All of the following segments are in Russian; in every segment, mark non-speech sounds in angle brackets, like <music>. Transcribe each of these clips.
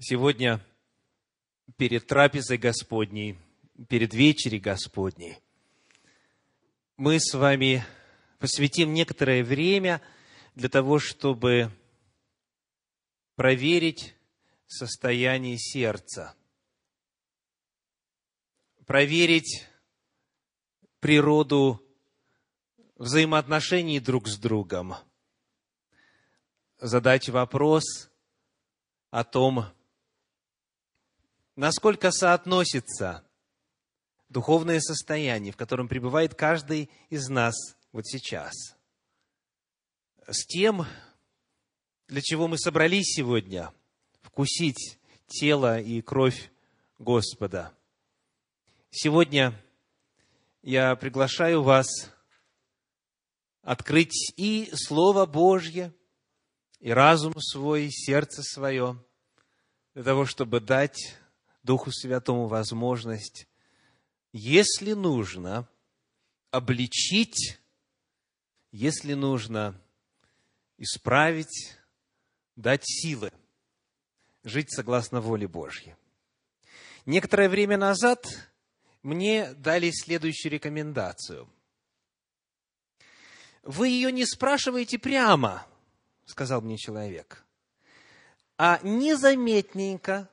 Сегодня перед трапезой Господней, перед вечерей Господней, мы с вами посвятим некоторое время для того, чтобы проверить состояние сердца, проверить природу взаимоотношений друг с другом, задать вопрос о том, насколько соотносится духовное состояние, в котором пребывает каждый из нас вот сейчас, с тем, для чего мы собрались сегодня, вкусить тело и кровь Господа. Сегодня я приглашаю вас открыть и Слово Божье, и разум свой, и сердце свое, для того, чтобы дать Духу Святому возможность, если нужно, обличить, если нужно исправить, дать силы, жить согласно воле Божьей. Некоторое время назад мне дали следующую рекомендацию. Вы ее не спрашиваете прямо, сказал мне человек, а незаметненько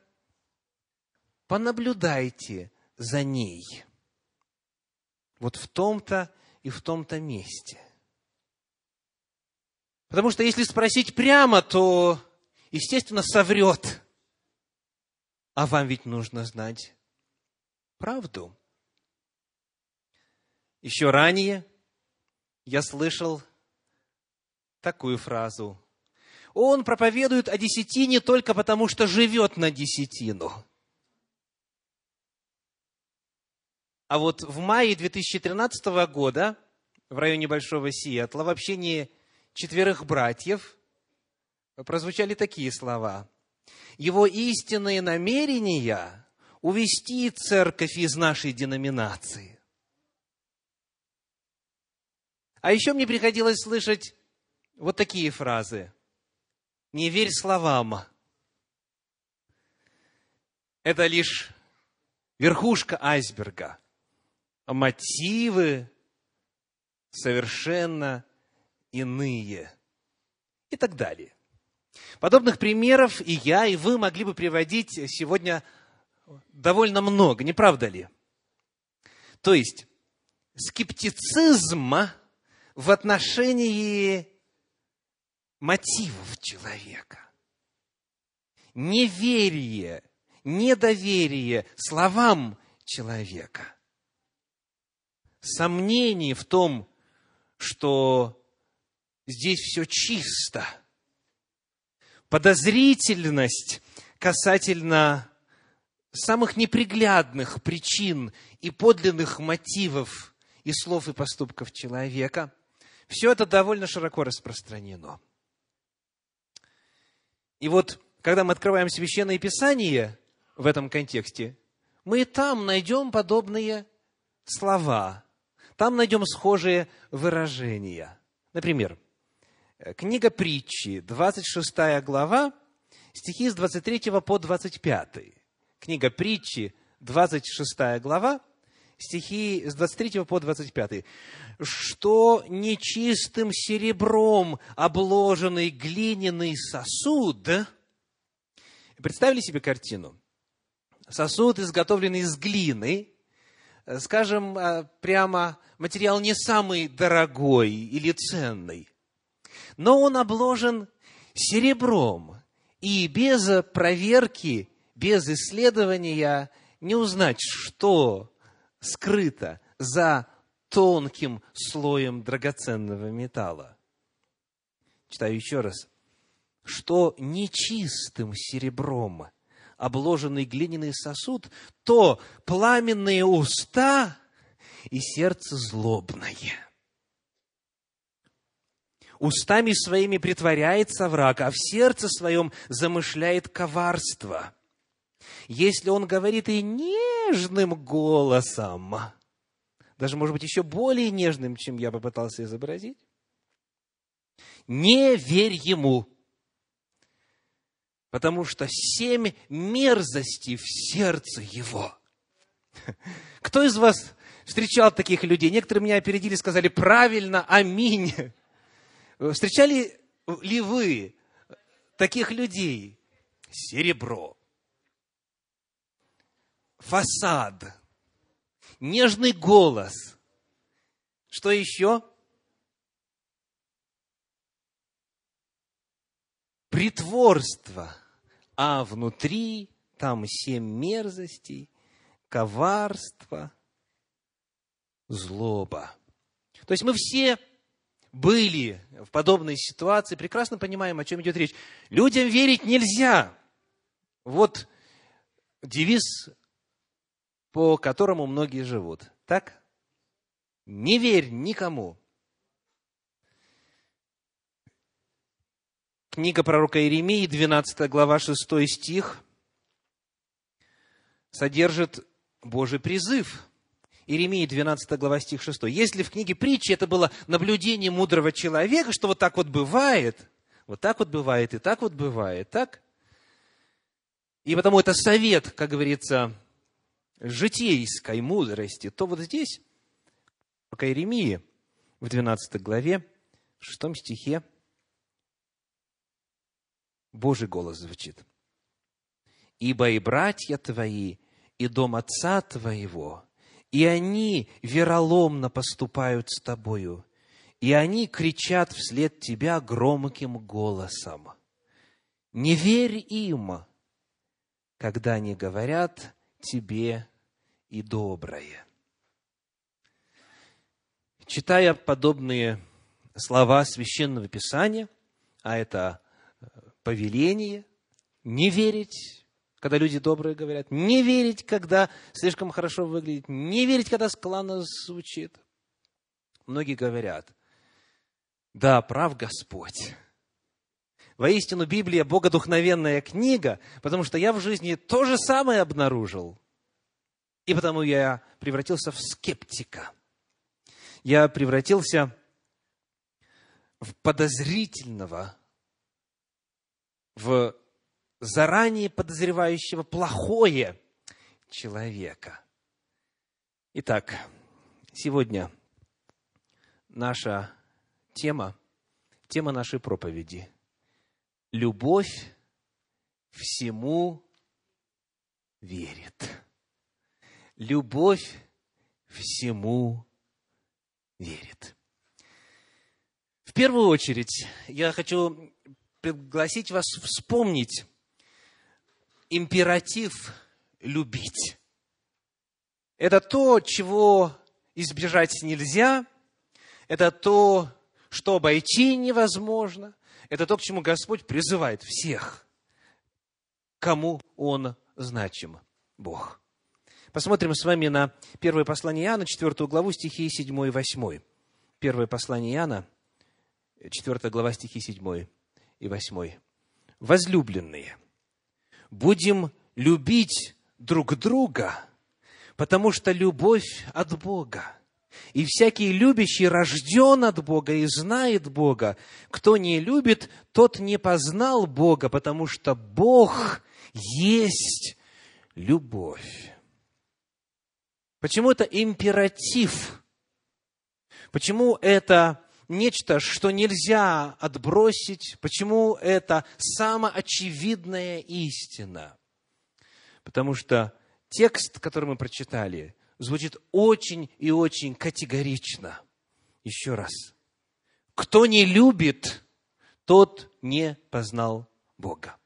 понаблюдайте за ней. Вот в том-то и в том-то месте. Потому что если спросить прямо, то, естественно, соврет. А вам ведь нужно знать правду. Еще ранее я слышал такую фразу. Он проповедует о десятине только потому, что живет на десятину – А вот в мае 2013 года в районе Большого Сиэтла в общении четверых братьев прозвучали такие слова. Его истинные намерения увести церковь из нашей деноминации. А еще мне приходилось слышать вот такие фразы. Не верь словам. Это лишь верхушка айсберга – мотивы совершенно иные и так далее. Подобных примеров и я, и вы могли бы приводить сегодня довольно много, не правда ли? То есть, скептицизм в отношении мотивов человека. Неверие, недоверие словам человека сомнений в том, что здесь все чисто. Подозрительность касательно самых неприглядных причин и подлинных мотивов и слов и поступков человека. Все это довольно широко распространено. И вот, когда мы открываем Священное Писание в этом контексте, мы и там найдем подобные слова, там найдем схожие выражения. Например, книга притчи, 26 глава, стихи с 23 по 25. Книга притчи, 26 глава, стихи с 23 по 25. «Что нечистым серебром обложенный глиняный сосуд...» Представили себе картину? Сосуд, изготовленный из глины, скажем а, прямо, материал не самый дорогой или ценный, но он обложен серебром, и без проверки, без исследования не узнать, что скрыто за тонким слоем драгоценного металла. Читаю еще раз. Что нечистым серебром обложенный глиняный сосуд, то пламенные уста и сердце злобное. Устами своими притворяется враг, а в сердце своем замышляет коварство. Если он говорит и нежным голосом, даже, может быть, еще более нежным, чем я попытался изобразить, не верь ему, потому что семь мерзостей в сердце его. Кто из вас встречал таких людей? Некоторые меня опередили, сказали правильно, аминь. Встречали ли вы таких людей? Серебро, фасад, нежный голос. Что еще? Притворство. А внутри там семь мерзостей, коварство, злоба. То есть мы все были в подобной ситуации, прекрасно понимаем, о чем идет речь. Людям верить нельзя. Вот девиз, по которому многие живут. Так? Не верь никому. Книга пророка Иеремии, 12 глава, 6 стих, содержит Божий призыв – Иеремии 12 глава стих 6. Если в книге притчи это было наблюдение мудрого человека, что вот так вот бывает, вот так вот бывает, и так вот бывает, так? И потому это совет, как говорится, житейской мудрости, то вот здесь, пока Иеремии в 12 главе, в 6 стихе, Божий голос звучит. «Ибо и братья твои, и дом отца твоего и они вероломно поступают с тобою, и они кричат вслед тебя громким голосом. Не верь им, когда они говорят тебе и доброе. Читая подобные слова Священного Писания, а это повеление, не верить когда люди добрые говорят, не верить, когда слишком хорошо выглядит, не верить, когда складно звучит. Многие говорят, да, прав Господь. Воистину, Библия – богодухновенная книга, потому что я в жизни то же самое обнаружил. И потому я превратился в скептика. Я превратился в подозрительного, в заранее подозревающего плохое человека. Итак, сегодня наша тема, тема нашей проповеди – любовь всему верит. Любовь всему верит. В первую очередь я хочу пригласить вас вспомнить императив любить. Это то, чего избежать нельзя, это то, что обойти невозможно, это то, к чему Господь призывает всех, кому Он значим, Бог. Посмотрим с вами на первое послание Иоанна, 4 главу, стихи 7 и 8. Первое послание Иоанна, 4 глава, стихи 7 и 8. «Возлюбленные, будем любить друг друга, потому что любовь от Бога. И всякий любящий рожден от Бога и знает Бога. Кто не любит, тот не познал Бога, потому что Бог есть любовь. Почему это императив? Почему это нечто, что нельзя отбросить. Почему это самоочевидная истина? Потому что текст, который мы прочитали, звучит очень и очень категорично. Еще раз. Кто не любит, тот не познал Бога.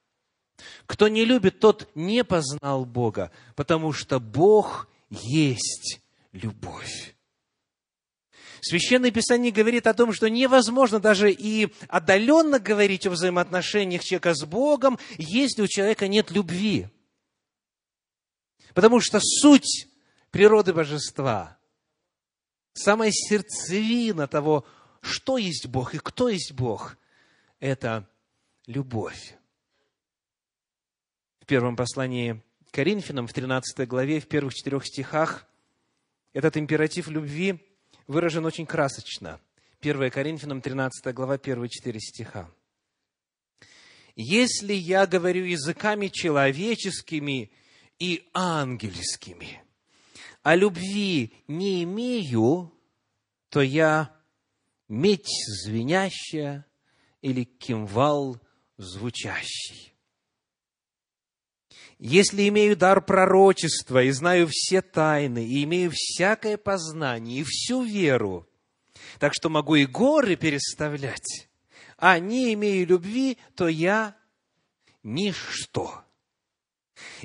Кто не любит, тот не познал Бога, потому что Бог есть любовь. Священное Писание говорит о том, что невозможно даже и отдаленно говорить о взаимоотношениях человека с Богом, если у человека нет любви. Потому что суть природы божества, самая сердцевина того, что есть Бог и кто есть Бог, это любовь. В первом послании Коринфянам, в 13 главе, в первых четырех стихах, этот императив любви выражен очень красочно. 1 Коринфянам 13 глава, первые четыре стиха. если я говорю языками человеческими и ангельскими, а любви не имею, то я медь звенящая или кимвал звучащий. Если имею дар пророчества и знаю все тайны, и имею всякое познание и всю веру, так что могу и горы переставлять, а не имею любви, то я ничто.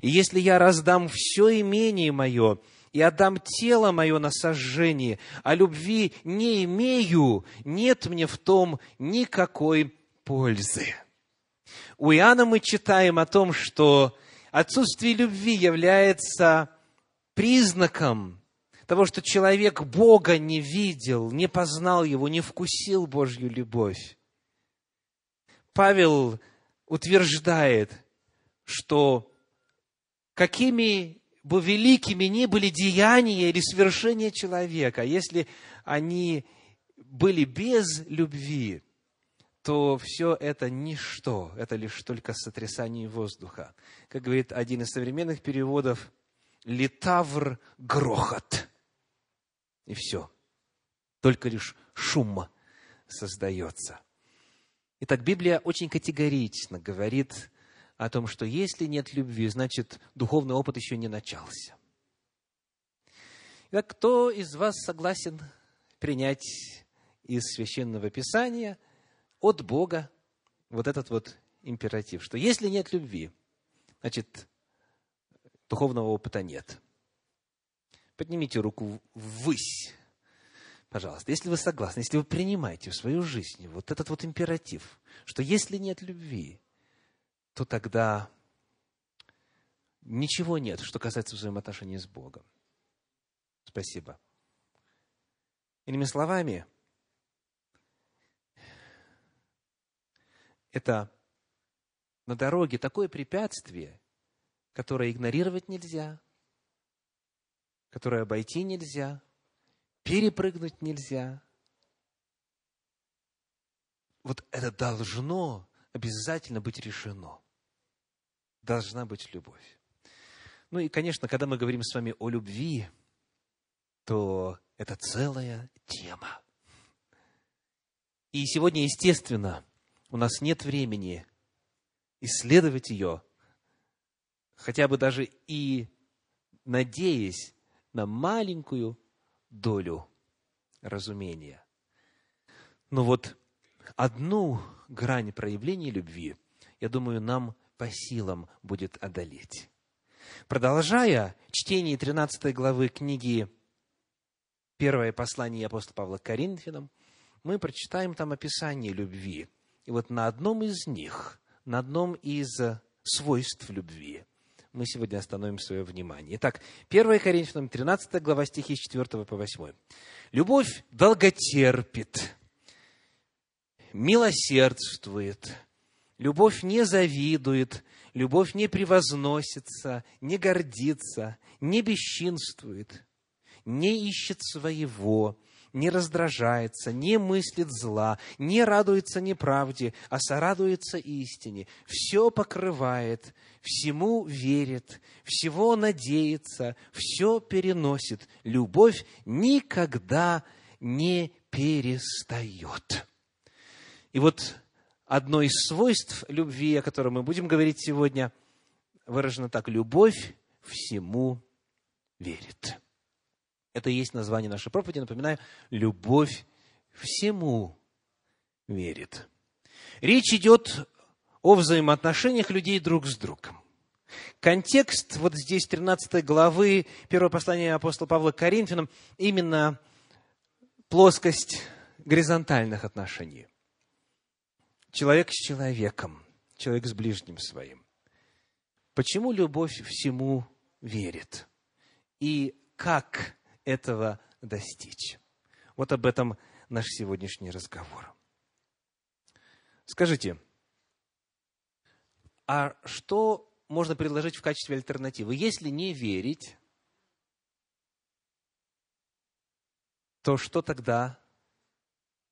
И если я раздам все имение мое и отдам тело мое на сожжение, а любви не имею, нет мне в том никакой пользы. У Иоанна мы читаем о том, что отсутствие любви является признаком того, что человек Бога не видел, не познал Его, не вкусил Божью любовь. Павел утверждает, что какими бы великими ни были деяния или свершения человека, если они были без любви, то все это ничто, это лишь только сотрясание воздуха. Как говорит один из современных переводов, литавр грохот. И все. Только лишь шум создается. Итак, Библия очень категорично говорит о том, что если нет любви, значит, духовный опыт еще не начался. Итак, кто из вас согласен принять из Священного Писания – от Бога вот этот вот императив, что если нет любви, значит, духовного опыта нет. Поднимите руку ввысь, пожалуйста, если вы согласны, если вы принимаете в свою жизнь вот этот вот императив, что если нет любви, то тогда ничего нет, что касается взаимоотношений с Богом. Спасибо. Иными словами, это на дороге такое препятствие, которое игнорировать нельзя, которое обойти нельзя, перепрыгнуть нельзя. Вот это должно обязательно быть решено. Должна быть любовь. Ну и, конечно, когда мы говорим с вами о любви, то это целая тема. И сегодня, естественно, у нас нет времени исследовать ее, хотя бы даже и надеясь на маленькую долю разумения. Но вот одну грань проявления любви, я думаю, нам по силам будет одолеть. Продолжая чтение 13 главы книги Первое послание апостола Павла к Коринфянам, мы прочитаем там описание любви. И вот на одном из них, на одном из свойств любви, мы сегодня остановим свое внимание. Итак, 1 Коринфянам 13 глава стихи с 4 по 8. «Любовь долготерпит, милосердствует, любовь не завидует, любовь не превозносится, не гордится, не бесчинствует, не ищет своего, не раздражается, не мыслит зла, не радуется неправде, а сорадуется истине, все покрывает, всему верит, всего надеется, все переносит. Любовь никогда не перестает. И вот одно из свойств любви, о котором мы будем говорить сегодня, выражено так. Любовь всему верит. Это и есть название нашей проповеди. Напоминаю, любовь всему верит. Речь идет о взаимоотношениях людей друг с другом. Контекст вот здесь 13 главы первого послания апостола Павла к Коринфянам именно плоскость горизонтальных отношений. Человек с человеком, человек с ближним своим. Почему любовь всему верит? И как этого достичь. Вот об этом наш сегодняшний разговор. Скажите, а что можно предложить в качестве альтернативы? Если не верить, то что тогда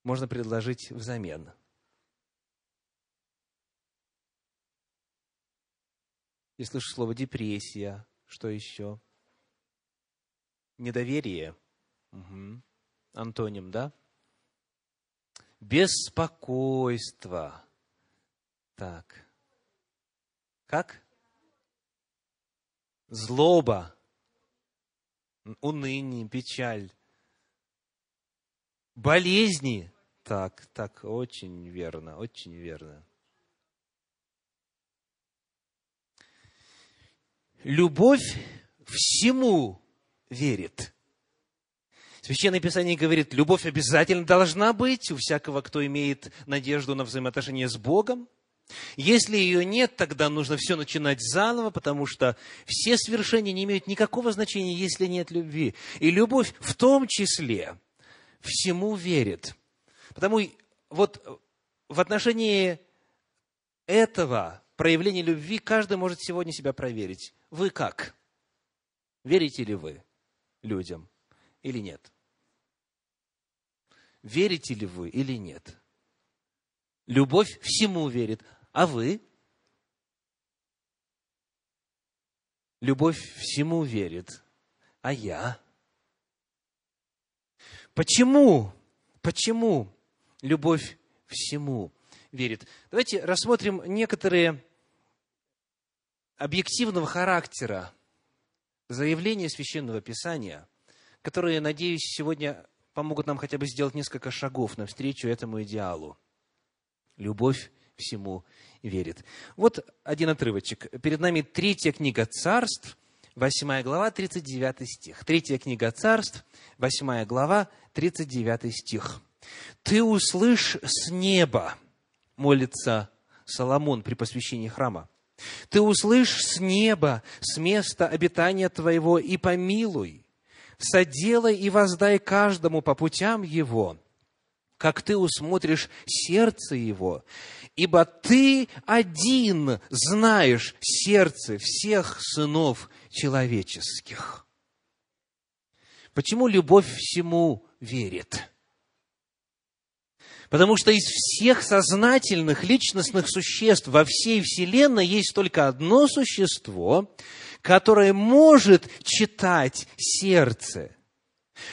можно предложить взамен? Я слышу слово депрессия. Что еще? Недоверие. Угу. Антоним, да? Беспокойство. Так. Как? Злоба. Уныние, печаль. Болезни. Так, так, очень верно, очень верно. Любовь всему верит. Священное Писание говорит, любовь обязательно должна быть у всякого, кто имеет надежду на взаимоотношения с Богом. Если ее нет, тогда нужно все начинать заново, потому что все свершения не имеют никакого значения, если нет любви. И любовь в том числе всему верит. Потому вот в отношении этого проявления любви каждый может сегодня себя проверить. Вы как? Верите ли вы людям или нет? Верите ли вы или нет? Любовь всему верит. А вы? Любовь всему верит. А я? Почему? Почему любовь всему верит? Давайте рассмотрим некоторые объективного характера заявления Священного Писания, которые, надеюсь, сегодня помогут нам хотя бы сделать несколько шагов навстречу этому идеалу. Любовь всему верит. Вот один отрывочек. Перед нами третья книга царств, восьмая глава, 39 стих. Третья книга царств, восьмая глава, 39 стих. «Ты услышь с неба», молится Соломон при посвящении храма, «ты услышь с неба, с места обитания твоего, и помилуй, соделай и воздай каждому по путям его, как ты усмотришь сердце его, ибо ты один знаешь сердце всех сынов человеческих. Почему любовь всему верит? Потому что из всех сознательных личностных существ во всей Вселенной есть только одно существо, которое может читать сердце.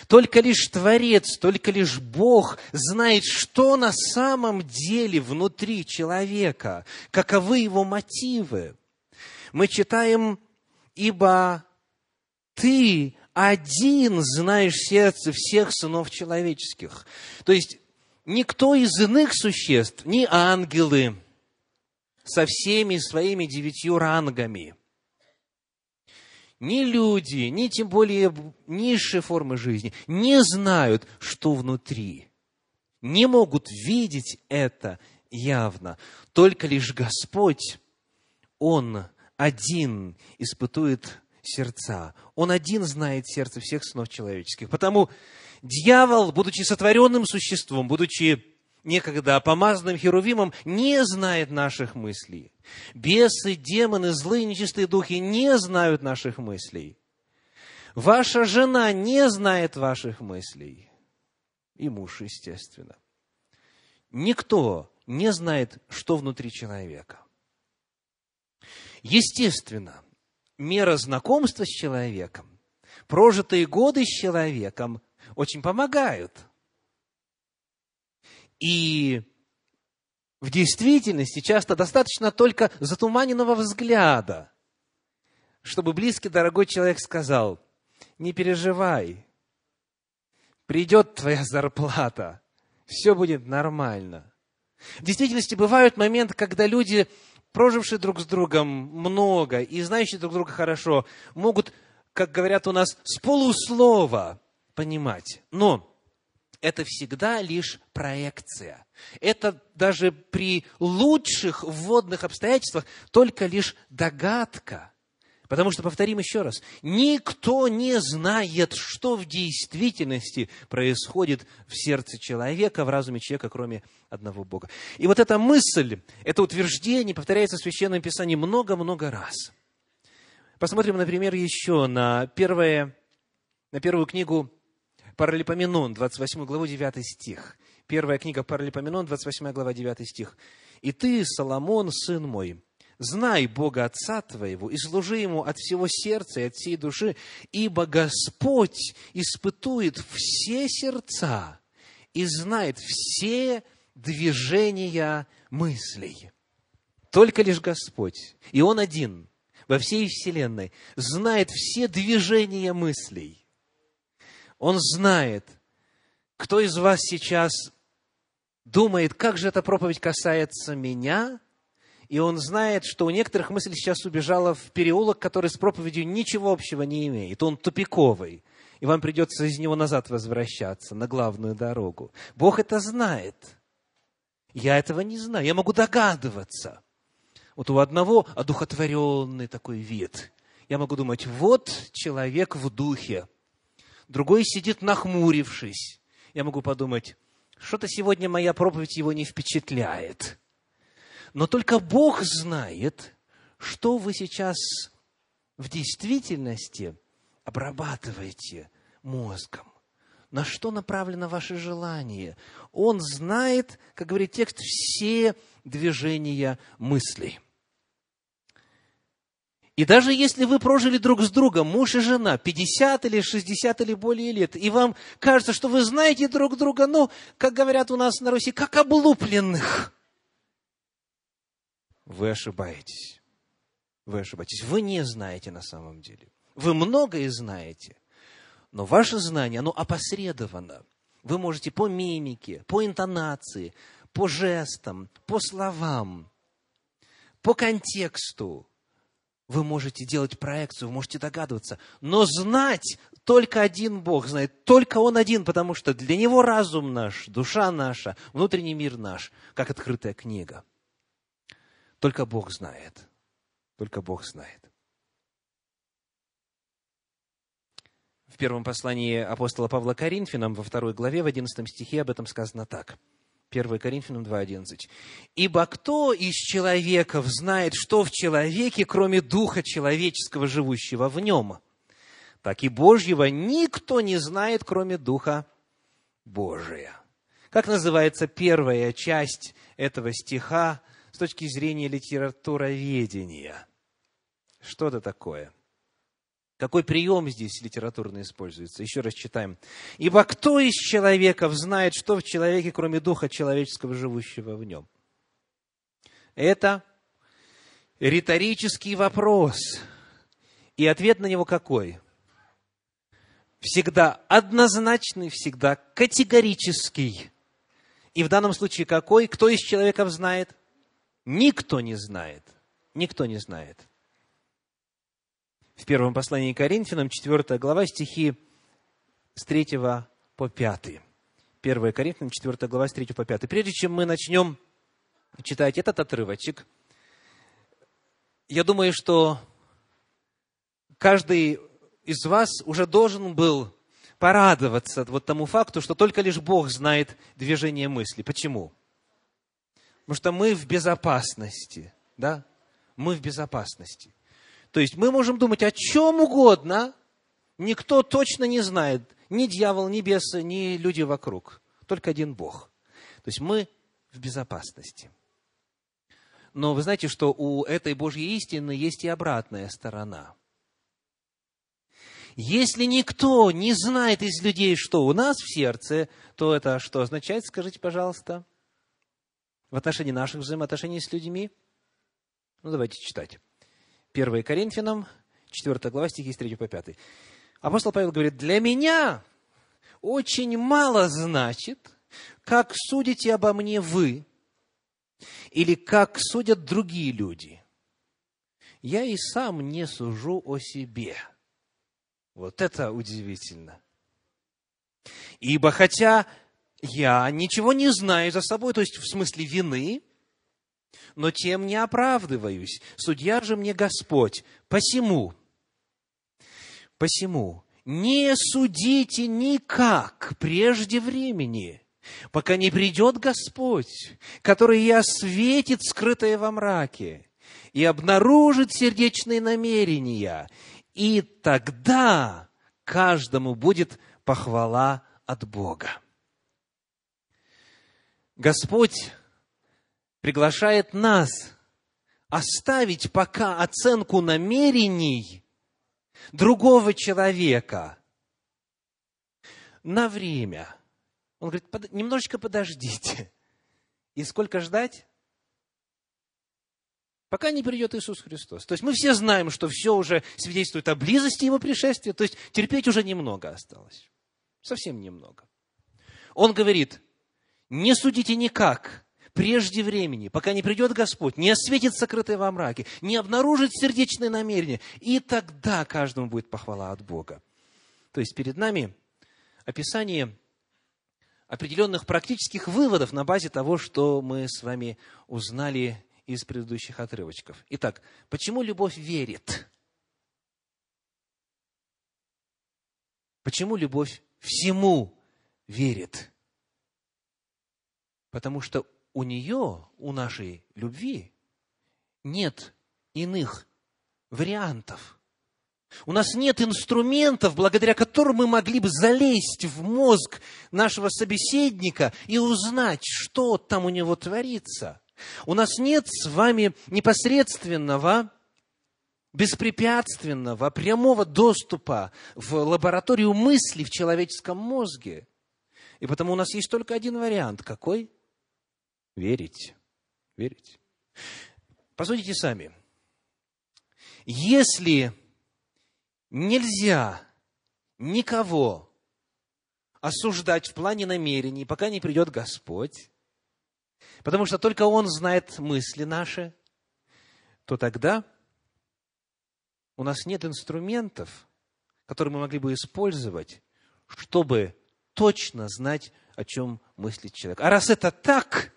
Только лишь Творец, только лишь Бог знает, что на самом деле внутри человека, каковы его мотивы. Мы читаем, ибо ты один знаешь сердце всех сынов человеческих. То есть, никто из иных существ, ни ангелы со всеми своими девятью рангами – ни люди, ни тем более низшие формы жизни не знают, что внутри. Не могут видеть это явно. Только лишь Господь, Он один испытует сердца. Он один знает сердце всех сынов человеческих. Потому дьявол, будучи сотворенным существом, будучи некогда помазанным Херувимом, не знает наших мыслей. Бесы, демоны, злые, нечистые духи не знают наших мыслей. Ваша жена не знает ваших мыслей. И муж, естественно. Никто не знает, что внутри человека. Естественно, мера знакомства с человеком, прожитые годы с человеком очень помогают – и в действительности часто достаточно только затуманенного взгляда, чтобы близкий, дорогой человек сказал, не переживай, придет твоя зарплата, все будет нормально. В действительности бывают моменты, когда люди, прожившие друг с другом много и знающие друг друга хорошо, могут, как говорят у нас, с полуслова понимать. Но это всегда лишь проекция. Это даже при лучших вводных обстоятельствах только лишь догадка. Потому что, повторим еще раз, никто не знает, что в действительности происходит в сердце человека, в разуме человека, кроме одного Бога. И вот эта мысль, это утверждение повторяется в Священном Писании много-много раз. Посмотрим, например, еще на, первое, на первую книгу Паралипоменон, 28 главу, 9 стих. Первая книга Паралипоменон, 28 глава, 9 стих. «И ты, Соломон, сын мой, знай Бога Отца твоего и служи Ему от всего сердца и от всей души, ибо Господь испытует все сердца и знает все движения мыслей. Только лишь Господь, и Он один во всей Вселенной, знает все движения мыслей. Он знает, кто из вас сейчас думает, как же эта проповедь касается меня, и он знает, что у некоторых мысль сейчас убежала в переулок, который с проповедью ничего общего не имеет. Он тупиковый, и вам придется из него назад возвращаться на главную дорогу. Бог это знает. Я этого не знаю, я могу догадываться. Вот у одного одухотворенный такой вид. Я могу думать, вот человек в духе. Другой сидит нахмурившись. Я могу подумать, что-то сегодня моя проповедь его не впечатляет. Но только Бог знает, что вы сейчас в действительности обрабатываете мозгом. На что направлено ваше желание? Он знает, как говорит текст, все движения мыслей. И даже если вы прожили друг с другом, муж и жена, 50 или 60 или более лет, и вам кажется, что вы знаете друг друга, ну, как говорят у нас на Руси, как облупленных, вы ошибаетесь. Вы ошибаетесь. Вы не знаете на самом деле. Вы многое знаете, но ваше знание, оно опосредовано. Вы можете по мимике, по интонации, по жестам, по словам, по контексту, вы можете делать проекцию, вы можете догадываться. Но знать только один Бог знает, только Он один, потому что для Него разум наш, душа наша, внутренний мир наш, как открытая книга. Только Бог знает. Только Бог знает. В первом послании апостола Павла Коринфянам, во второй главе, в одиннадцатом стихе об этом сказано так. 1 Коринфянам 2.11. «Ибо кто из человеков знает, что в человеке, кроме духа человеческого, живущего в нем? Так и Божьего никто не знает, кроме духа Божия». Как называется первая часть этого стиха с точки зрения литературоведения. Что это такое? Какой прием здесь литературно используется? Еще раз читаем. «Ибо кто из человеков знает, что в человеке, кроме духа человеческого, живущего в нем?» Это риторический вопрос. И ответ на него какой? Всегда однозначный, всегда категорический. И в данном случае какой? Кто из человеков знает? Никто не знает. Никто не знает. В первом послании к Коринфянам, 4 глава, стихи с 3 по 5. 1 Коринфянам, 4 глава, с 3 по 5. Прежде чем мы начнем читать этот отрывочек, я думаю, что каждый из вас уже должен был порадоваться вот тому факту, что только лишь Бог знает движение мысли. Почему? Потому что мы в безопасности, да? Мы в безопасности. То есть мы можем думать о чем угодно, никто точно не знает, ни дьявол, ни бесы, ни люди вокруг. Только один Бог. То есть мы в безопасности. Но вы знаете, что у этой Божьей истины есть и обратная сторона. Если никто не знает из людей, что у нас в сердце, то это что означает, скажите, пожалуйста? в отношении наших взаимоотношений с людьми? Ну, давайте читать. 1 Коринфянам, 4 глава, стихи с 3 по 5. Апостол Павел говорит, для меня очень мало значит, как судите обо мне вы, или как судят другие люди. Я и сам не сужу о себе. Вот это удивительно. Ибо хотя я ничего не знаю за собой, то есть в смысле вины, но тем не оправдываюсь. Судья же мне Господь. Посему, посему, не судите никак прежде времени, пока не придет Господь, который и осветит скрытое во мраке, и обнаружит сердечные намерения, и тогда каждому будет похвала от Бога. Господь приглашает нас оставить пока оценку намерений другого человека на время. Он говорит, немножечко подождите. И сколько ждать? Пока не придет Иисус Христос. То есть мы все знаем, что все уже свидетельствует о близости Его пришествия, то есть терпеть уже немного осталось. Совсем немного. Он говорит, не судите никак, прежде времени, пока не придет Господь, не осветит сокрытое во мраке, не обнаружит сердечное намерение, и тогда каждому будет похвала от Бога. То есть перед нами описание определенных практических выводов на базе того, что мы с вами узнали из предыдущих отрывочков. Итак, почему любовь верит? Почему любовь всему верит? Потому что у нее, у нашей любви, нет иных вариантов. У нас нет инструментов, благодаря которым мы могли бы залезть в мозг нашего собеседника и узнать, что там у него творится. У нас нет с вами непосредственного, беспрепятственного, прямого доступа в лабораторию мысли в человеческом мозге. И потому у нас есть только один вариант. Какой? Верить. Верить. Посудите сами. Если нельзя никого осуждать в плане намерений, пока не придет Господь, потому что только Он знает мысли наши, то тогда у нас нет инструментов, которые мы могли бы использовать, чтобы точно знать, о чем мыслит человек. А раз это так,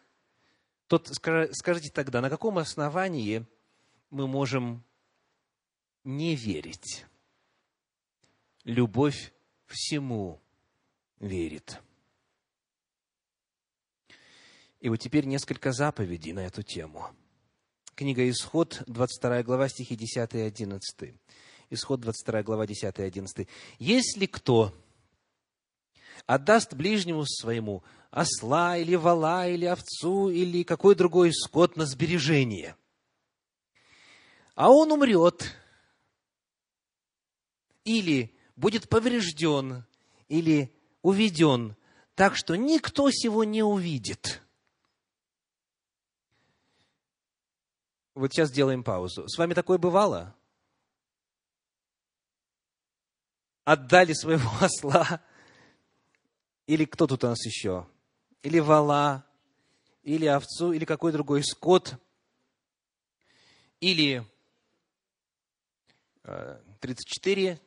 то скажите тогда, на каком основании мы можем не верить? Любовь всему верит. И вот теперь несколько заповедей на эту тему. Книга Исход, 22 глава, стихи 10 и 11. Исход, 22 глава, 10 и 11. «Если кто отдаст ближнему своему осла или вала, или овцу, или какой другой скот на сбережение, а он умрет, или будет поврежден, или уведен, так что никто сего не увидит – Вот сейчас сделаем паузу. С вами такое бывало? Отдали своего <laughs> осла? Или кто тут у нас еще? Или вала? Или овцу? Или какой другой скот? Или 34 э,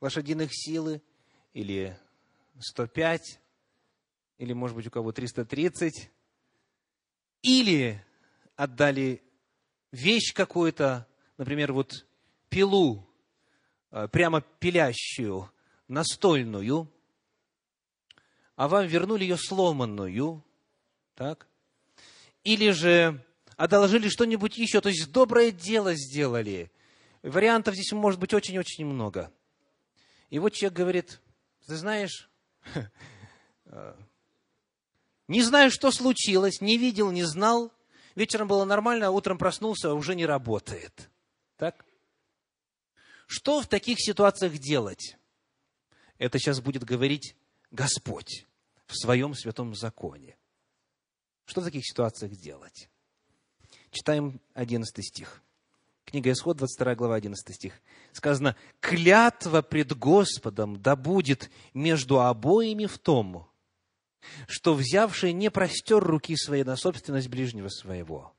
лошадиных силы? Или 105? Или, может быть, у кого 330? Или отдали вещь какую-то, например, вот пилу, э, прямо пилящую, настольную, а вам вернули ее сломанную, так? Или же одолжили что-нибудь еще, то есть доброе дело сделали. Вариантов здесь может быть очень-очень много. И вот человек говорит, ты знаешь, <laughs> не знаю, что случилось, не видел, не знал, вечером было нормально, а утром проснулся, а уже не работает. Так? Что в таких ситуациях делать? Это сейчас будет говорить Господь в своем святом законе. Что в таких ситуациях делать? Читаем 11 стих. Книга Исход, 22 глава, 11 стих. Сказано, «Клятва пред Господом да будет между обоими в том, что взявший не простер руки своей на собственность ближнего своего.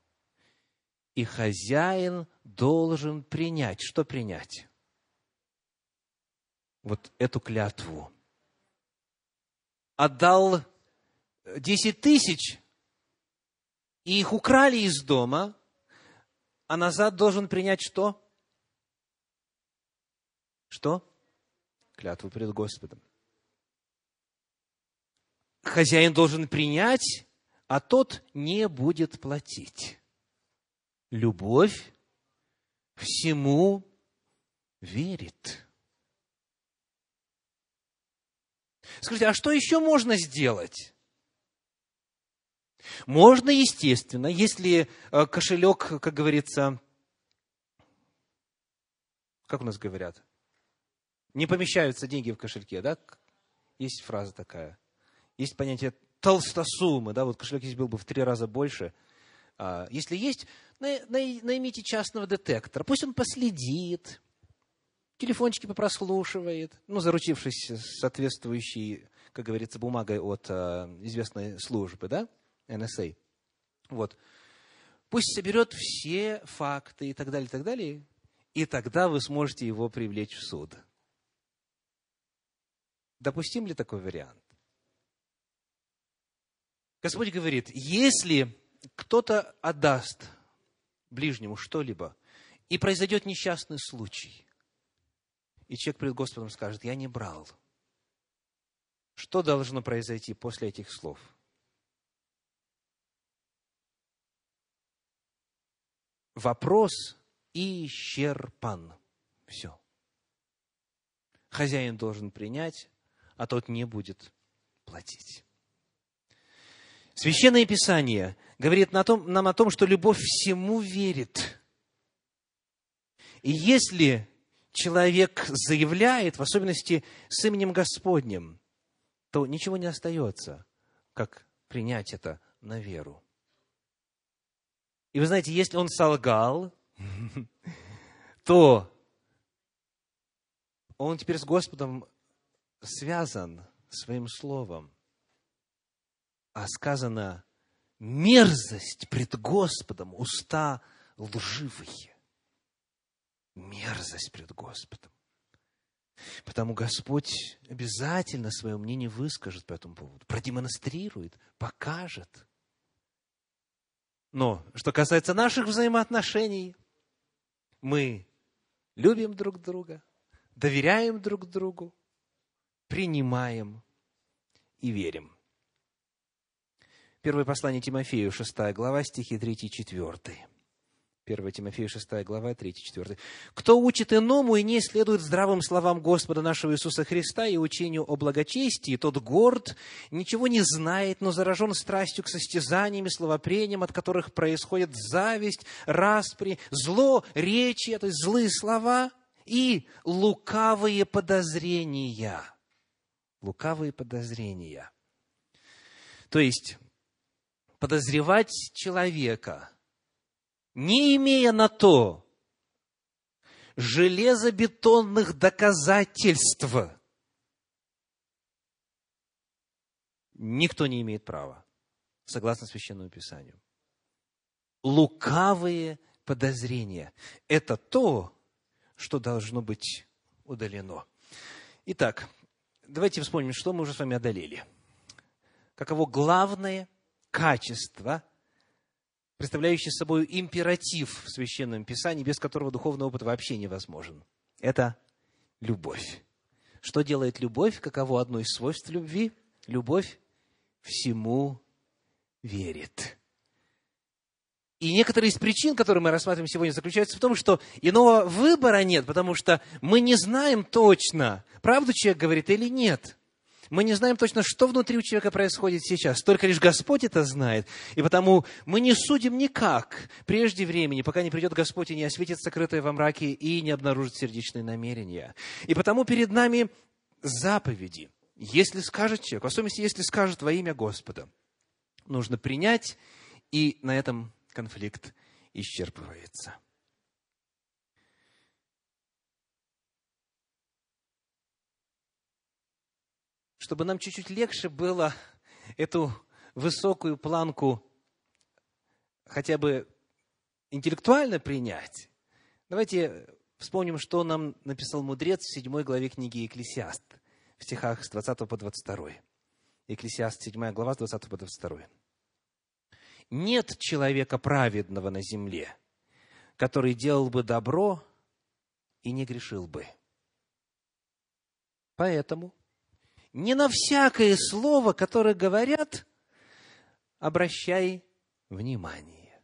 И хозяин должен принять. Что принять? Вот эту клятву. Отдал десять тысяч, и их украли из дома, а назад должен принять что? Что? Клятву перед Господом хозяин должен принять, а тот не будет платить. Любовь всему верит. Скажите, а что еще можно сделать? Можно, естественно, если э, кошелек, как говорится, как у нас говорят, не помещаются деньги в кошельке, да? Есть фраза такая. Есть понятие толстосумы, да, вот кошелек здесь был бы в три раза больше. А, если есть, наймите частного детектора, пусть он последит, телефончики попрослушивает, ну, заручившись соответствующей, как говорится, бумагой от а, известной службы, да, NSA. Вот. Пусть соберет все факты и так далее, и так далее, и тогда вы сможете его привлечь в суд. Допустим ли такой вариант? Господь говорит, если кто-то отдаст ближнему что-либо, и произойдет несчастный случай, и человек пред Господом скажет, я не брал, что должно произойти после этих слов? Вопрос исчерпан. Все. Хозяин должен принять, а тот не будет платить. Священное Писание говорит нам о том, что любовь всему верит. И если человек заявляет, в особенности с именем Господним, то ничего не остается, как принять это на веру. И вы знаете, если он солгал, <laughs> то он теперь с Господом связан своим словом. А сказано, мерзость пред Господом, уста лживые. Мерзость пред Господом. Потому Господь обязательно свое мнение выскажет по этому поводу, продемонстрирует, покажет. Но что касается наших взаимоотношений, мы любим друг друга, доверяем друг другу, принимаем и верим. Первое послание Тимофею, 6 глава, стихи 3 и 4. 1 Тимофею 6 глава, 3-4. «Кто учит иному и не следует здравым словам Господа нашего Иисуса Христа и учению о благочестии, тот горд, ничего не знает, но заражен страстью к состязаниям и словопрениям, от которых происходит зависть, распри, зло, речи, то есть злые слова и лукавые подозрения». Лукавые подозрения. То есть, подозревать человека – не имея на то железобетонных доказательств, никто не имеет права, согласно Священному Писанию. Лукавые подозрения – это то, что должно быть удалено. Итак, давайте вспомним, что мы уже с вами одолели. Каково главное качество – представляющий собой императив в Священном Писании, без которого духовный опыт вообще невозможен. Это любовь. Что делает любовь? Каково одно из свойств любви? Любовь всему верит. И некоторые из причин, которые мы рассматриваем сегодня, заключаются в том, что иного выбора нет, потому что мы не знаем точно, правду человек говорит или нет. Мы не знаем точно, что внутри у человека происходит сейчас. Только лишь Господь это знает. И потому мы не судим никак прежде времени, пока не придет Господь и не осветит сокрытое во мраке и не обнаружит сердечные намерения. И потому перед нами заповеди. Если скажет человек, в особенности, если скажет во имя Господа, нужно принять, и на этом конфликт исчерпывается. Чтобы нам чуть-чуть легче было эту высокую планку хотя бы интеллектуально принять, давайте вспомним, что нам написал мудрец в седьмой главе книги Екклесиаст, в стихах с 20 по 22. Екклесиаст, 7 глава, с 20 по 22. «Нет человека праведного на земле, который делал бы добро и не грешил бы. Поэтому не на всякое слово, которое говорят, обращай внимание.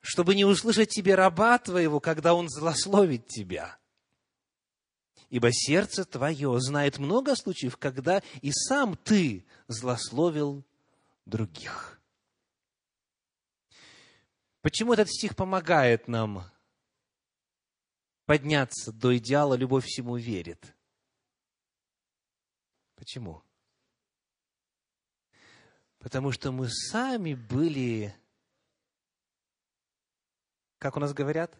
Чтобы не услышать тебе раба твоего, когда он злословит тебя. ибо сердце твое знает много случаев, когда и сам ты злословил других. Почему этот стих помогает нам подняться до идеала «любовь всему верит»? Почему? Потому что мы сами были, как у нас говорят,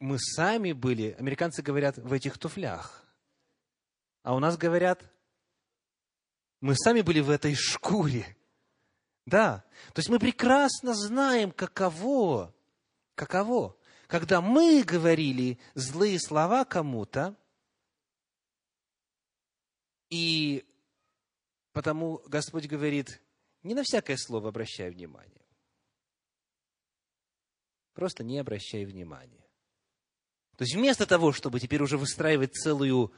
мы сами были, американцы говорят, в этих туфлях. А у нас говорят, мы сами были в этой шкуре. Да. То есть мы прекрасно знаем, каково, каково, когда мы говорили злые слова кому-то, и потому Господь говорит, не на всякое слово обращай внимание. Просто не обращай внимания. То есть вместо того, чтобы теперь уже выстраивать целую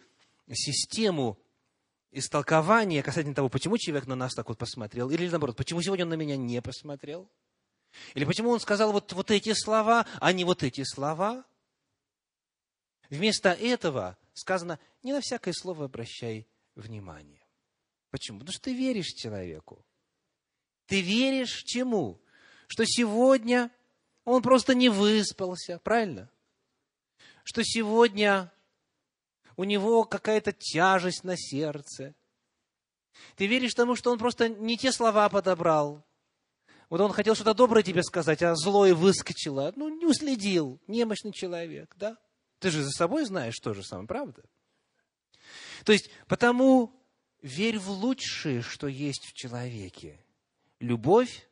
систему истолкования касательно того, почему человек на нас так вот посмотрел, или наоборот, почему сегодня он на меня не посмотрел, или почему он сказал вот, вот эти слова, а не вот эти слова, вместо этого сказано, не на всякое слово обращай внимание. Почему? Потому что ты веришь человеку. Ты веришь чему? Что сегодня он просто не выспался, правильно? что сегодня у него какая-то тяжесть на сердце. Ты веришь тому, что он просто не те слова подобрал. Вот он хотел что-то доброе тебе сказать, а злое выскочило. Ну, не уследил. Немощный человек, да? Ты же за собой знаешь то же самое, правда? То есть, потому верь в лучшее, что есть в человеке. Любовь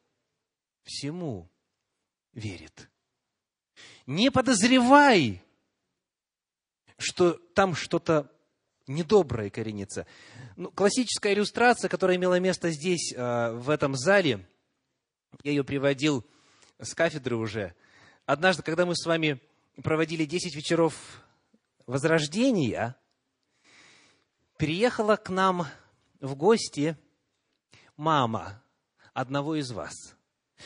всему верит. Не подозревай, что там что-то недоброе коренится. Ну, классическая иллюстрация, которая имела место здесь, э, в этом зале, я ее приводил с кафедры уже. Однажды, когда мы с вами проводили 10 вечеров Возрождения, приехала к нам в гости мама одного из вас.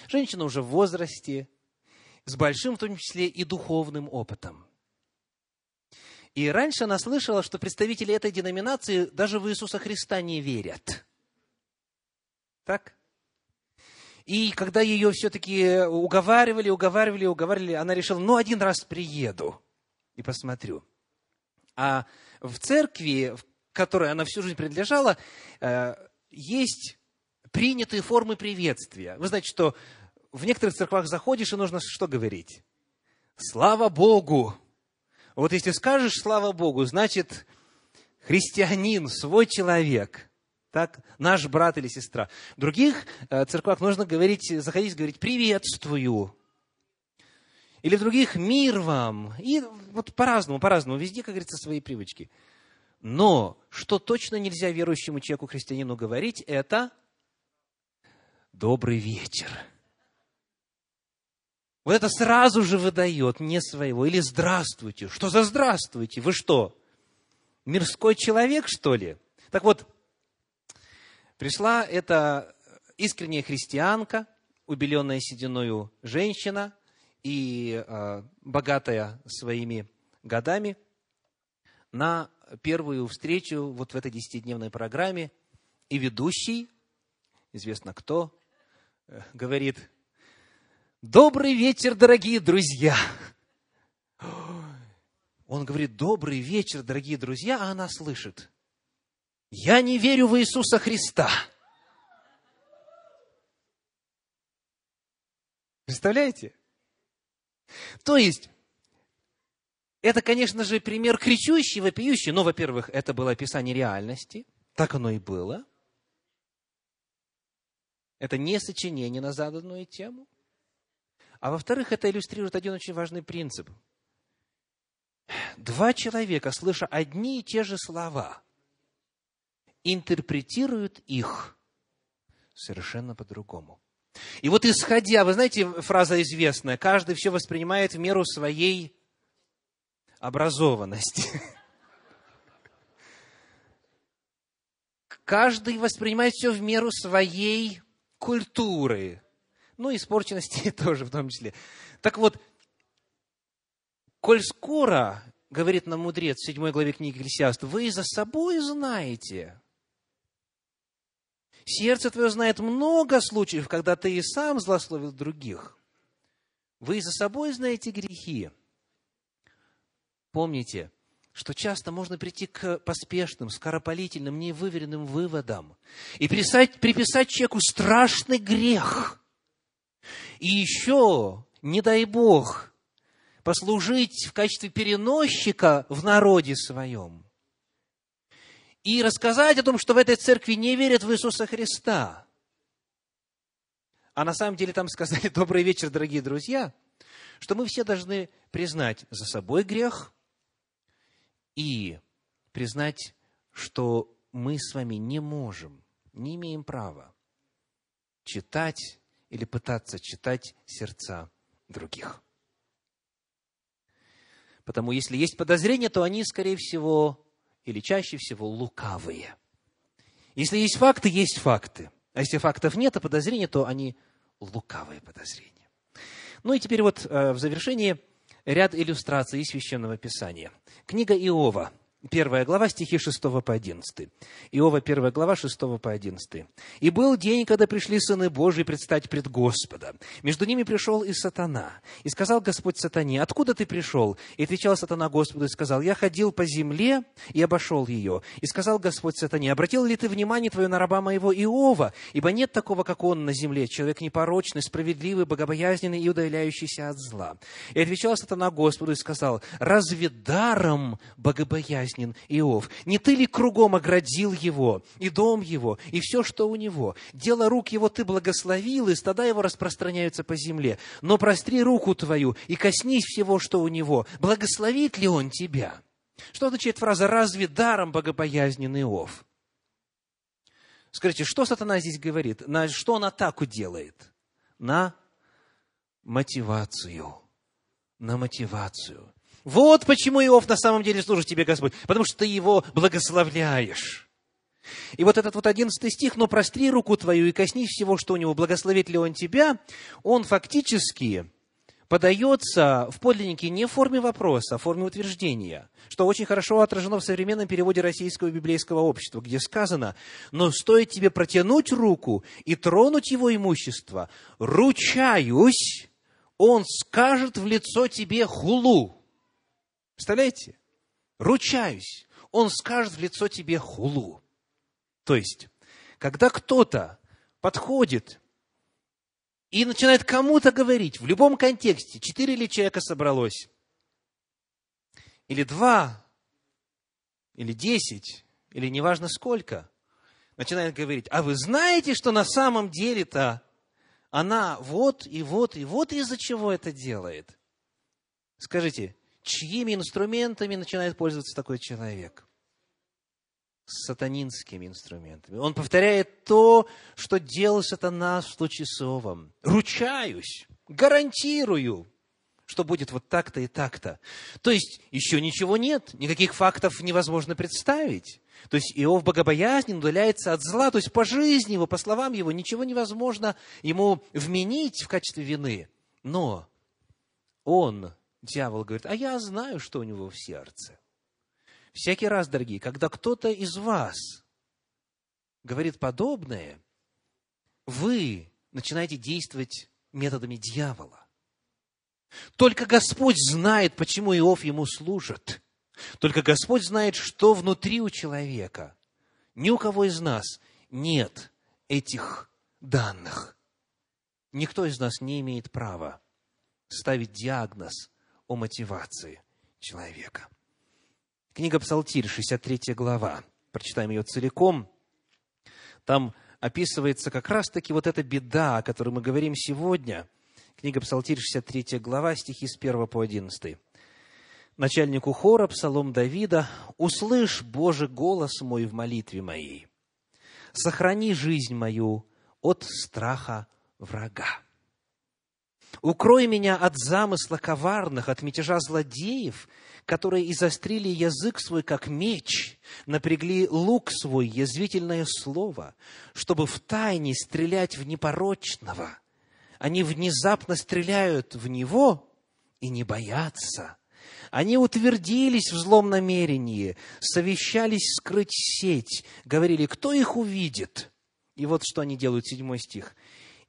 Женщина уже в возрасте, с большим, в том числе, и духовным опытом. И раньше она слышала, что представители этой деноминации даже в Иисуса Христа не верят. Так? И когда ее все-таки уговаривали, уговаривали, уговаривали, она решила, ну, один раз приеду и посмотрю. А в церкви, в которой она всю жизнь принадлежала, э, есть принятые формы приветствия. Вы знаете, что в некоторых церквах заходишь, и нужно что говорить? Слава Богу! Вот если скажешь «слава Богу», значит, христианин, свой человек, так, наш брат или сестра. В других э, церквах нужно говорить, заходить говорить «приветствую», или в других «мир вам». И вот по-разному, по-разному. Везде, как говорится, свои привычки. Но что точно нельзя верующему человеку, христианину говорить, это «добрый вечер». Вот это сразу же выдает не своего. Или здравствуйте. Что за здравствуйте? Вы что? Мирской человек, что ли? Так вот, пришла эта искренняя христианка, убеленная сединою женщина и э, богатая своими годами, на первую встречу вот в этой десятидневной программе. И ведущий, известно кто, э, говорит, Добрый вечер, дорогие друзья. Он говорит, добрый вечер, дорогие друзья, а она слышит. Я не верю в Иисуса Христа. Представляете? То есть, это, конечно же, пример кричущий, вопиющий. Но, во-первых, это было описание реальности. Так оно и было. Это не сочинение на заданную тему. А во-вторых, это иллюстрирует один очень важный принцип. Два человека, слыша одни и те же слова, интерпретируют их совершенно по-другому. И вот исходя, вы знаете, фраза известная, каждый все воспринимает в меру своей образованности. <laughs> Каждый воспринимает все в меру своей культуры, ну, испорченности <laughs> тоже в том числе. Так вот, коль скоро говорит нам мудрец в 7 главе книги Экклесиаст, вы за собой знаете. Сердце твое знает много случаев, когда ты и сам злословил других. Вы за собой знаете грехи. Помните, что часто можно прийти к поспешным, скоропалительным, невыверенным выводам и приписать, приписать человеку страшный грех. И еще, не дай Бог, послужить в качестве переносчика в народе своем. И рассказать о том, что в этой церкви не верят в Иисуса Христа. А на самом деле там сказали «Добрый вечер, дорогие друзья», что мы все должны признать за собой грех и признать, что мы с вами не можем, не имеем права читать или пытаться читать сердца других. Потому если есть подозрения, то они, скорее всего, или чаще всего, лукавые. Если есть факты, есть факты. А если фактов нет, а подозрения, то они лукавые подозрения. Ну и теперь вот э, в завершении ряд иллюстраций из Священного Писания. Книга Иова, Первая глава, стихи 6 по 11. Иова, первая глава, 6 по 11. «И был день, когда пришли сыны Божьи предстать пред Господа. Между ними пришел и сатана. И сказал Господь сатане, откуда ты пришел? И отвечал сатана Господу и сказал, я ходил по земле и обошел ее. И сказал Господь сатане, обратил ли ты внимание твое на раба моего Иова? Ибо нет такого, как он на земле, человек непорочный, справедливый, богобоязненный и удаляющийся от зла. И отвечал сатана Господу и сказал, разве даром богобоязнь несчастен Иов? Не ты ли кругом оградил его, и дом его, и все, что у него? Дело рук его ты благословил, и стада его распространяются по земле. Но простри руку твою и коснись всего, что у него. Благословит ли он тебя? Что означает фраза «разве даром богобоязнен Иов»? Скажите, что сатана здесь говорит? На что он атаку делает? На мотивацию. На мотивацию. Вот почему Иов на самом деле служит тебе, Господь, потому что ты его благословляешь. И вот этот вот одиннадцатый стих, «Но простри руку твою и коснись всего, что у него, благословит ли он тебя», он фактически подается в подлиннике не в форме вопроса, а в форме утверждения, что очень хорошо отражено в современном переводе Российского библейского общества, где сказано, «Но стоит тебе протянуть руку и тронуть его имущество, ручаюсь, он скажет в лицо тебе хулу». Представляете? Ручаюсь, он скажет в лицо тебе хулу. То есть, когда кто-то подходит и начинает кому-то говорить, в любом контексте, четыре ли человека собралось, или два, или десять, или неважно сколько, начинает говорить, а вы знаете, что на самом деле-то она вот и вот и вот из-за чего это делает? Скажите, чьими инструментами начинает пользоваться такой человек? сатанинскими инструментами. Он повторяет то, что делал сатана в случае с Иовом. Ручаюсь, гарантирую, что будет вот так-то и так-то. То есть, еще ничего нет, никаких фактов невозможно представить. То есть, Иов богобоязнен, удаляется от зла, то есть, по жизни его, по словам его, ничего невозможно ему вменить в качестве вины. Но он Дьявол говорит, а я знаю, что у него в сердце. Всякий раз, дорогие, когда кто-то из вас говорит подобное, вы начинаете действовать методами дьявола. Только Господь знает, почему Иов ему служит. Только Господь знает, что внутри у человека. Ни у кого из нас нет этих данных. Никто из нас не имеет права ставить диагноз о мотивации человека. Книга Псалтирь, 63 глава. Прочитаем ее целиком. Там описывается как раз-таки вот эта беда, о которой мы говорим сегодня. Книга Псалтирь, 63 глава, стихи с 1 по 11. Начальнику хора, псалом Давида, «Услышь, Боже, голос мой в молитве моей, сохрани жизнь мою от страха врага». Укрой меня от замысла коварных, от мятежа злодеев, которые изострили язык свой, как меч, напрягли лук свой, язвительное слово, чтобы в тайне стрелять в непорочного. Они внезапно стреляют в него и не боятся. Они утвердились в злом намерении, совещались скрыть сеть, говорили, кто их увидит? И вот что они делают, седьмой стих.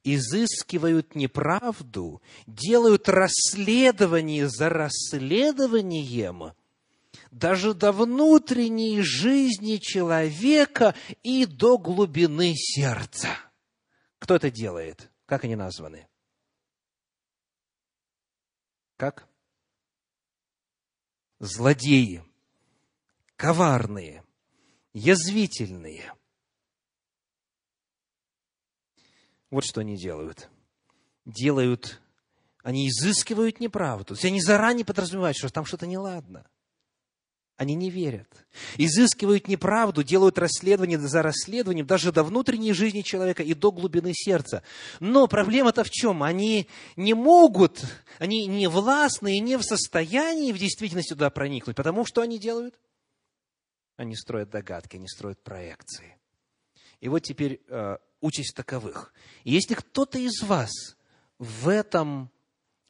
Изыскивают неправду, делают расследование за расследованием, даже до внутренней жизни человека и до глубины сердца. Кто это делает? Как они названы? Как? Злодеи, коварные, язвительные. Вот что они делают. Делают, они изыскивают неправду. То есть они заранее подразумевают, что там что-то неладно. Они не верят. Изыскивают неправду, делают расследование за расследованием, даже до внутренней жизни человека и до глубины сердца. Но проблема-то в чем? Они не могут, они не властны и не в состоянии в действительности туда проникнуть. Потому что они делают? Они строят догадки, они строят проекции. И вот теперь э, участь таковых. Если кто-то из вас в этом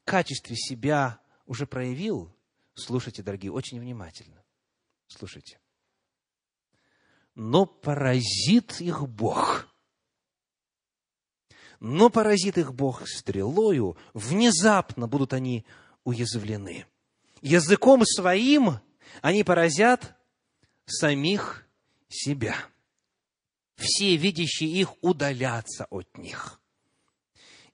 качестве себя уже проявил, слушайте, дорогие, очень внимательно. Слушайте. Но поразит их Бог. Но поразит их Бог стрелою, внезапно будут они уязвлены. Языком своим они поразят самих себя. Все видящие их удалятся от них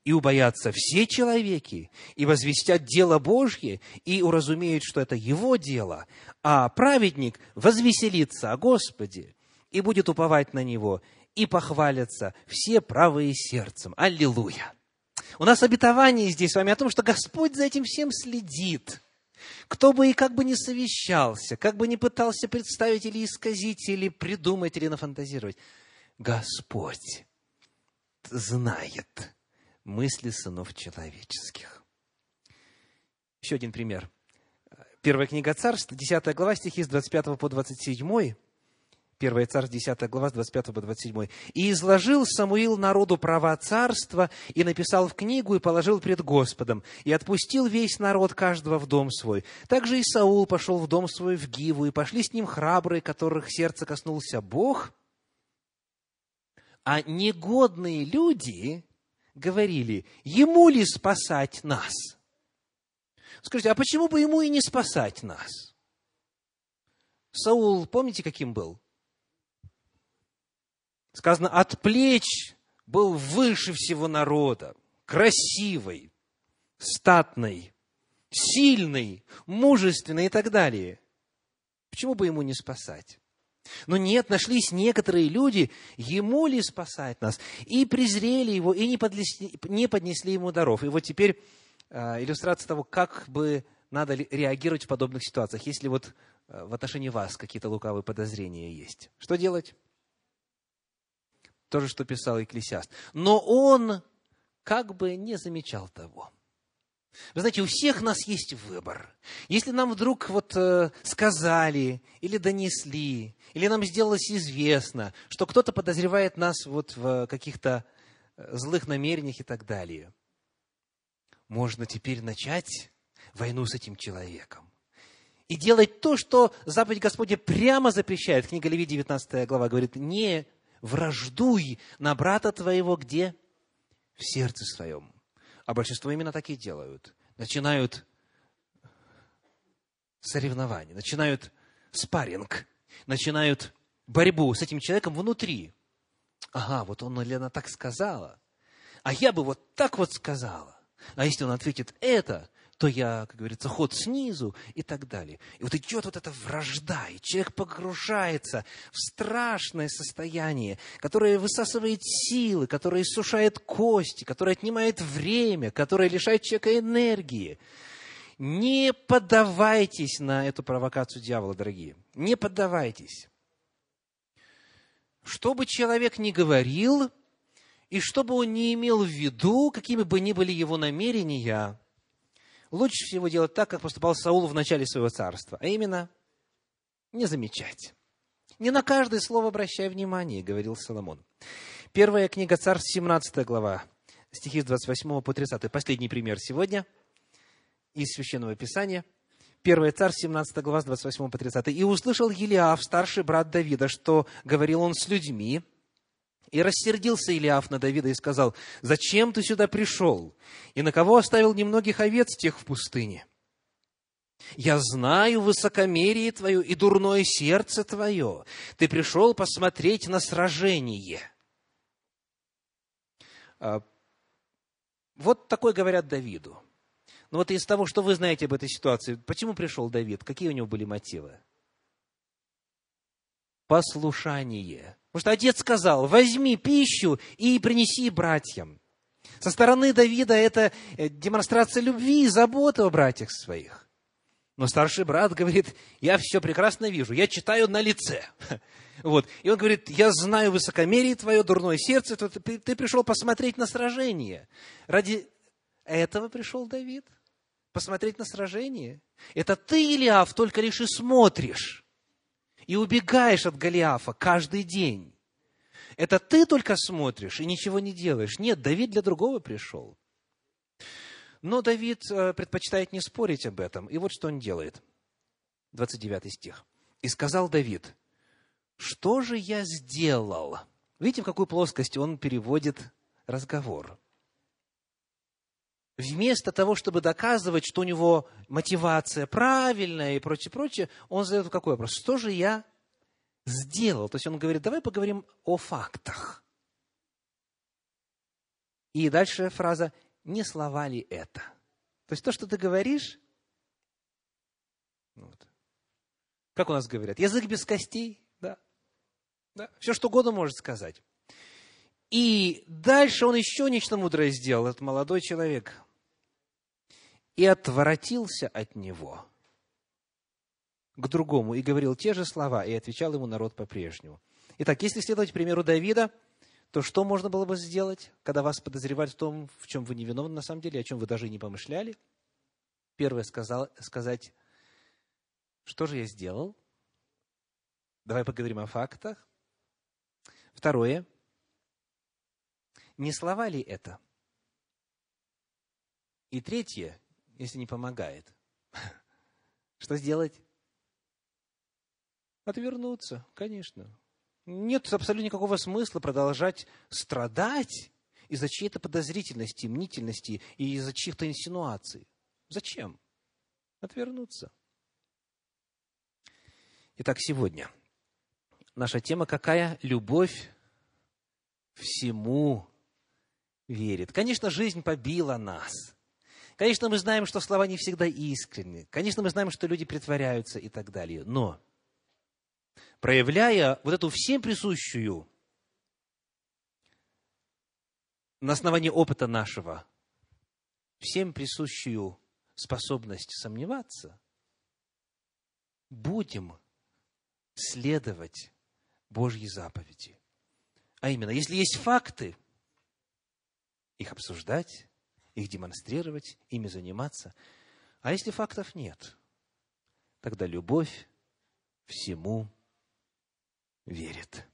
и убоятся все человеки, и возвестят дело Божье, и уразумеют, что это его дело, а праведник возвеселится о Господе и будет уповать на Него, и похвалятся все правые сердцем. Аллилуйя! У нас обетование здесь с вами о том, что Господь за этим всем следит. Кто бы и как бы ни совещался, как бы ни пытался представить или исказить, или придумать, или нафантазировать, Господь знает, мысли сынов человеческих. Еще один пример. Первая книга Царств, 10 глава, стихи с 25 по 27. Первая Царств, 10 глава, с 25 по 27. «И изложил Самуил народу права царства, и написал в книгу, и положил пред Господом, и отпустил весь народ каждого в дом свой. Также и Саул пошел в дом свой в Гиву, и пошли с ним храбрые, которых сердце коснулся Бог, а негодные люди говорили, ему ли спасать нас? Скажите, а почему бы ему и не спасать нас? Саул, помните, каким был? Сказано, от плеч был выше всего народа, красивый, статный, сильный, мужественный и так далее. Почему бы ему не спасать? Но нет, нашлись некоторые люди, ему ли спасать нас, и презрели его, и не, подлесли, не поднесли ему даров. И вот теперь э, иллюстрация того, как бы надо реагировать в подобных ситуациях, если вот э, в отношении вас какие-то лукавые подозрения есть. Что делать? То же, что писал Екклесиаст. Но он как бы не замечал того. Вы знаете, у всех нас есть выбор. Если нам вдруг вот э, сказали или донесли, или нам сделалось известно, что кто-то подозревает нас вот в каких-то э, злых намерениях и так далее, можно теперь начать войну с этим человеком. И делать то, что заповедь Господня прямо запрещает. Книга Леви, 19 глава, говорит, не враждуй на брата твоего где? В сердце своем. А большинство именно так и делают. Начинают соревнования, начинают спарринг, начинают борьбу с этим человеком внутри. Ага, вот он или она так сказала, а я бы вот так вот сказала. А если он ответит это, то я, как говорится, ход снизу и так далее. И вот идет вот эта вражда, и человек погружается в страшное состояние, которое высасывает силы, которое иссушает кости, которое отнимает время, которое лишает человека энергии. Не поддавайтесь на эту провокацию дьявола, дорогие. Не поддавайтесь. Что бы человек ни говорил, и что бы он ни имел в виду, какими бы ни были его намерения, лучше всего делать так, как поступал Саул в начале своего царства, а именно не замечать. Не на каждое слово обращай внимание, говорил Соломон. Первая книга царств, 17 глава, стихи с 28 по 30. Последний пример сегодня из Священного Писания. 1 царь, 17 глава, с 28 по 30. «И услышал Елиав, старший брат Давида, что говорил он с людьми, и рассердился Илиаф на Давида и сказал, «Зачем ты сюда пришел? И на кого оставил немногих овец тех в пустыне? Я знаю высокомерие твое и дурное сердце твое. Ты пришел посмотреть на сражение». А, вот такое говорят Давиду. Но вот из того, что вы знаете об этой ситуации, почему пришел Давид? Какие у него были мотивы? Послушание. Потому что отец сказал, возьми пищу и принеси братьям. Со стороны Давида это э, демонстрация любви и заботы о братьях своих. Но старший брат говорит, я все прекрасно вижу, я читаю на лице. <laughs> Вот. И он говорит, я знаю высокомерие твое, дурное сердце, ты, пришел посмотреть на сражение. Ради этого пришел Давид? Посмотреть на сражение? Это ты, Илиав, только лишь и смотришь и убегаешь от Голиафа каждый день. Это ты только смотришь и ничего не делаешь. Нет, Давид для другого пришел. Но Давид э, предпочитает не спорить об этом. И вот что он делает. 29 стих. «И сказал Давид, что же я сделал?» Видите, в какую плоскость он переводит разговор вместо того, чтобы доказывать, что у него мотивация правильная и прочее, прочее, он задает какой вопрос? Что же я сделал? То есть он говорит, давай поговорим о фактах. И дальше фраза, не слова ли это? То есть то, что ты говоришь, вот. как у нас говорят, язык без костей, да, да, все что угодно может сказать. И дальше он еще нечто мудрое сделал, этот молодой человек и отворотился от него к другому и говорил те же слова, и отвечал ему народ по-прежнему. Итак, если следовать примеру Давида, то что можно было бы сделать, когда вас подозревают в том, в чем вы не виновны на самом деле, о чем вы даже и не помышляли? Первое сказал, сказать, что же я сделал? Давай поговорим о фактах. Второе, не слова ли это? И третье, если не помогает. <laughs> Что сделать? Отвернуться, конечно. Нет абсолютно никакого смысла продолжать страдать из-за чьей-то подозрительности, мнительности и из-за чьих-то инсинуаций. Зачем? Отвернуться. Итак, сегодня наша тема какая? Любовь всему верит. Конечно, жизнь побила нас. Конечно, мы знаем, что слова не всегда искренни. Конечно, мы знаем, что люди притворяются и так далее. Но, проявляя вот эту всем присущую на основании опыта нашего, всем присущую способность сомневаться, будем следовать Божьей заповеди. А именно, если есть факты, их обсуждать, их демонстрировать, ими заниматься. А если фактов нет, тогда любовь всему верит.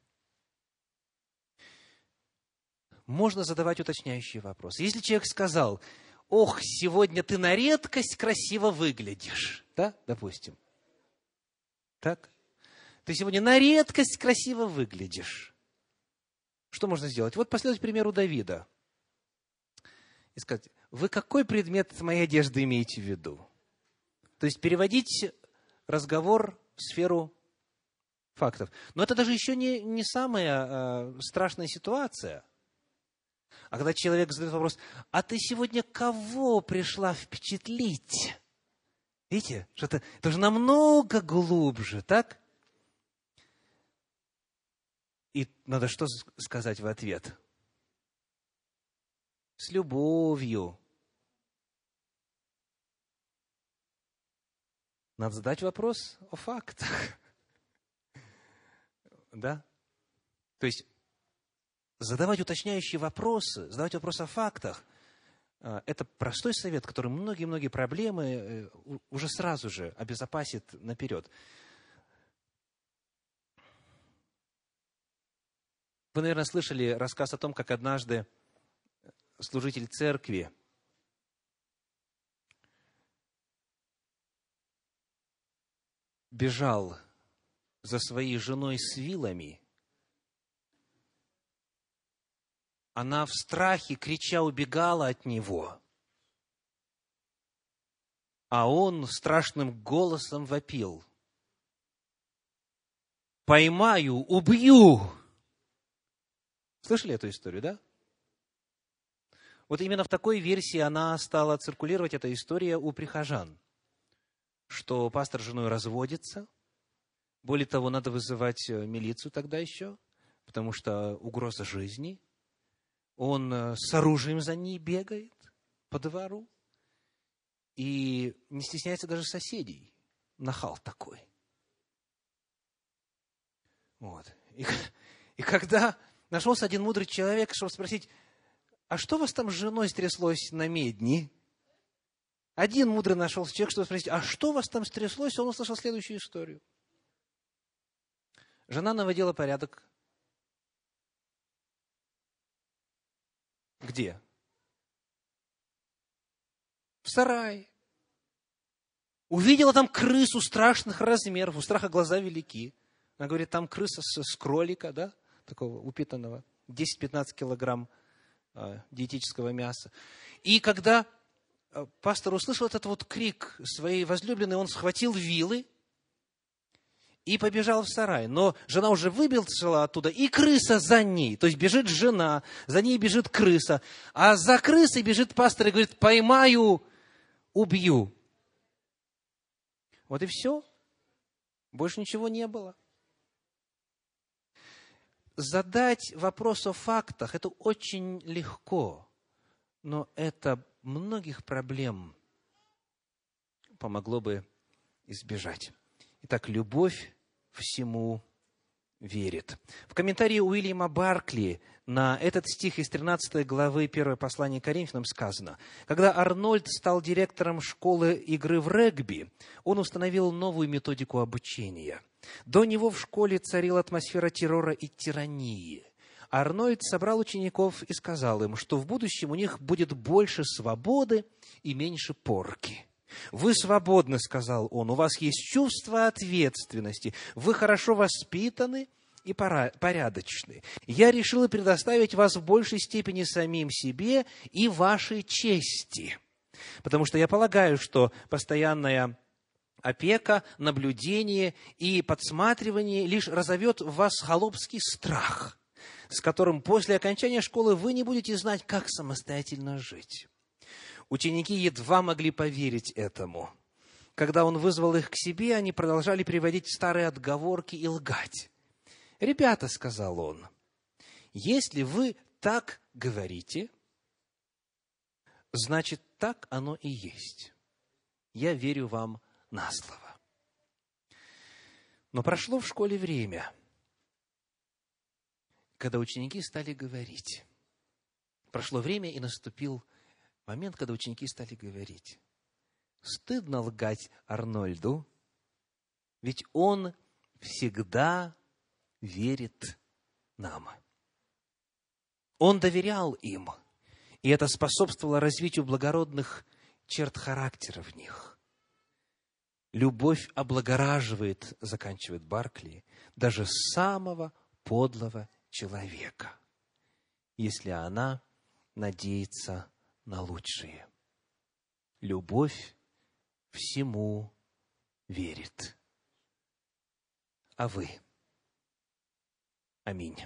Можно задавать уточняющие вопросы. Если человек сказал, ох, сегодня ты на редкость красиво выглядишь, да, допустим, так? Ты сегодня на редкость красиво выглядишь. Что можно сделать? Вот последовать примеру Давида и сказать, вы какой предмет моей одежды имеете в виду? То есть переводить разговор в сферу фактов. Но это даже еще не, не самая э, страшная ситуация. А когда человек задает вопрос, а ты сегодня кого пришла впечатлить? Видите, что это, это же намного глубже, так? И надо что сказать в ответ? С любовью. Надо задать вопрос о фактах. <laughs> Да? То есть задавать уточняющие вопросы, задавать вопросы о фактах, а, это простой совет, который многие-многие проблемы э, уже сразу же обезопасит наперед. Вы, наверное, слышали рассказ о том, как однажды служитель церкви бежал за своей женой с вилами, она в страхе, крича, убегала от него. А он страшным голосом вопил. «Поймаю, убью!» Слышали эту историю, да? Вот именно в такой версии она стала циркулировать, эта история, у прихожан. Что пастор с женой разводится. Более того, надо вызывать э, милицию тогда еще, потому что угроза жизни. Он э, с оружием за ней бегает по двору. И не стесняется даже соседей. Нахал такой. Вот. И, и когда нашелся один мудрый человек, чтобы спросить, а что у вас там с женой стряслось на медни? Один мудрый нашелся человек, чтобы спросить, а что у вас там стряслось? Он услышал следующую историю. Жена наводила порядок. Где? В сарае. Увидела там крысу страшных размеров, у страха глаза велики. Она говорит, там крыса с, с кролика, да, такого упитанного, 10-15 килограмм диетического мяса. И когда э, пастор услышал этот вот крик своей возлюбленной, он схватил вилы и побежал в сарай. Но жена уже выбежала оттуда, и крыса за ней. То есть бежит жена, за ней бежит крыса, а за крысой бежит пастор и говорит, поймаю, убью. Вот и все. Больше ничего не было задать вопрос о фактах – это очень легко, но это многих проблем помогло бы избежать. Итак, любовь всему верит. В комментарии Уильяма Баркли на этот стих из 13 главы 1 послания Коринфянам сказано, когда Арнольд стал директором школы игры в регби, он установил новую методику обучения – до него в школе царила атмосфера террора и тирании. Арнольд собрал учеников и сказал им, что в будущем у них будет больше свободы и меньше порки. «Вы свободны», — сказал он, — «у вас есть чувство ответственности, вы хорошо воспитаны и порядочны. Я решил предоставить вас в большей степени самим себе и вашей чести, потому что я полагаю, что постоянная опека, наблюдение и подсматривание лишь разовьет в вас холопский страх, с которым после окончания школы вы не будете знать, как самостоятельно жить. Ученики едва могли поверить этому. Когда он вызвал их к себе, они продолжали приводить старые отговорки и лгать. «Ребята», — сказал он, — «если вы так говорите, значит, так оно и есть. Я верю вам на слово. Но прошло в школе время, когда ученики стали говорить. Прошло время, и наступил момент, когда ученики стали говорить. Стыдно лгать Арнольду, ведь он всегда верит нам. Он доверял им, и это способствовало развитию благородных черт характера в них. Любовь облагораживает, заканчивает Баркли, даже самого подлого человека, если она надеется на лучшее. Любовь всему верит. А вы? Аминь.